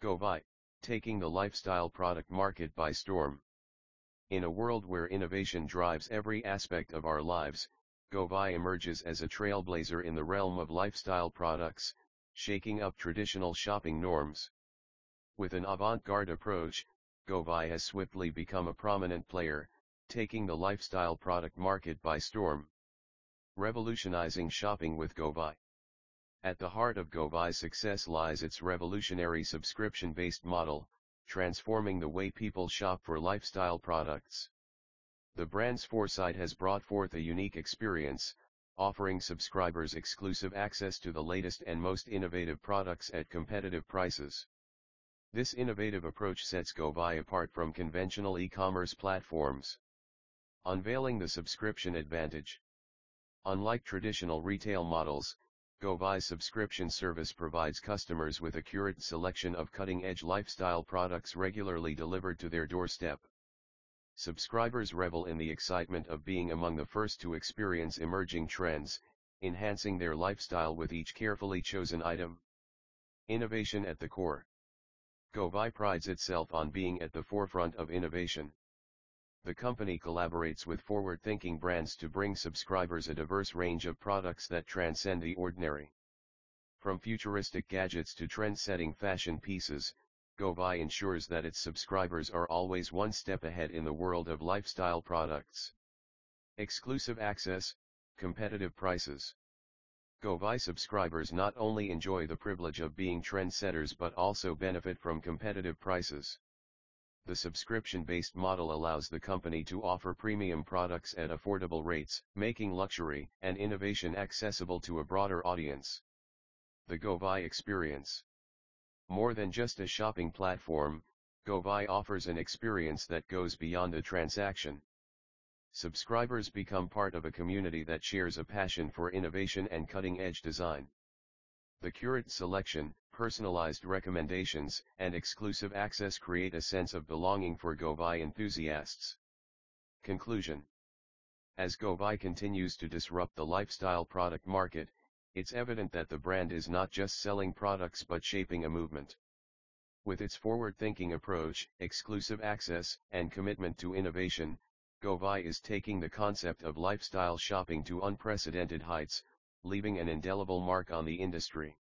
GOVVI, taking the lifestyle product market by storm. In a world where innovation drives every aspect of our lives, GOVVI emerges as a trailblazer in the realm of lifestyle products, shaking up traditional shopping norms. With an avant-garde approach, GOVVI has swiftly become a prominent player, taking the lifestyle product market by storm. Revolutionizing shopping with GOVVI. At the heart of GOVVI's success lies its revolutionary subscription-based model, transforming the way people shop for lifestyle products. The brand's foresight has brought forth a unique experience, offering subscribers exclusive access to the latest and most innovative products at competitive prices. This innovative approach sets GOVVI apart from conventional e-commerce platforms. Unveiling the subscription advantage. Unlike traditional retail models, GOVVI's subscription service provides customers with a curated selection of cutting-edge lifestyle products regularly delivered to their doorstep. Subscribers revel in the excitement of being among the first to experience emerging trends, enhancing their lifestyle with each carefully chosen item. Innovation at the core. GOVVI prides itself on being at the forefront of innovation the company collaborates with forward-thinking brands to bring subscribers a diverse range of products that transcend the ordinary. From futuristic gadgets to trend-setting fashion pieces, GOVVI ensures that its subscribers are always one step ahead in the world of lifestyle products. Exclusive access, competitive prices. GOVVI subscribers not only enjoy the privilege of being trendsetters but also benefit from competitive prices. The subscription-based model allows the company to offer premium products at affordable rates, making luxury and innovation accessible to a broader audience. The GOVVI experience. More than just a shopping platform, GOVVI offers an experience that goes beyond a transaction. Subscribers become part of a community that shares a passion for innovation and cutting-edge design. The curated selection, personalized recommendations, and exclusive access create a sense of belonging for GOVVI enthusiasts. Conclusion As GOVVI continues to disrupt the lifestyle product market, it's evident that the brand is not just selling products but shaping a movement. With its forward-thinking approach, exclusive access, and commitment to innovation, GOVVI is taking the concept of lifestyle shopping to unprecedented heights, leaving an indelible mark on the industry.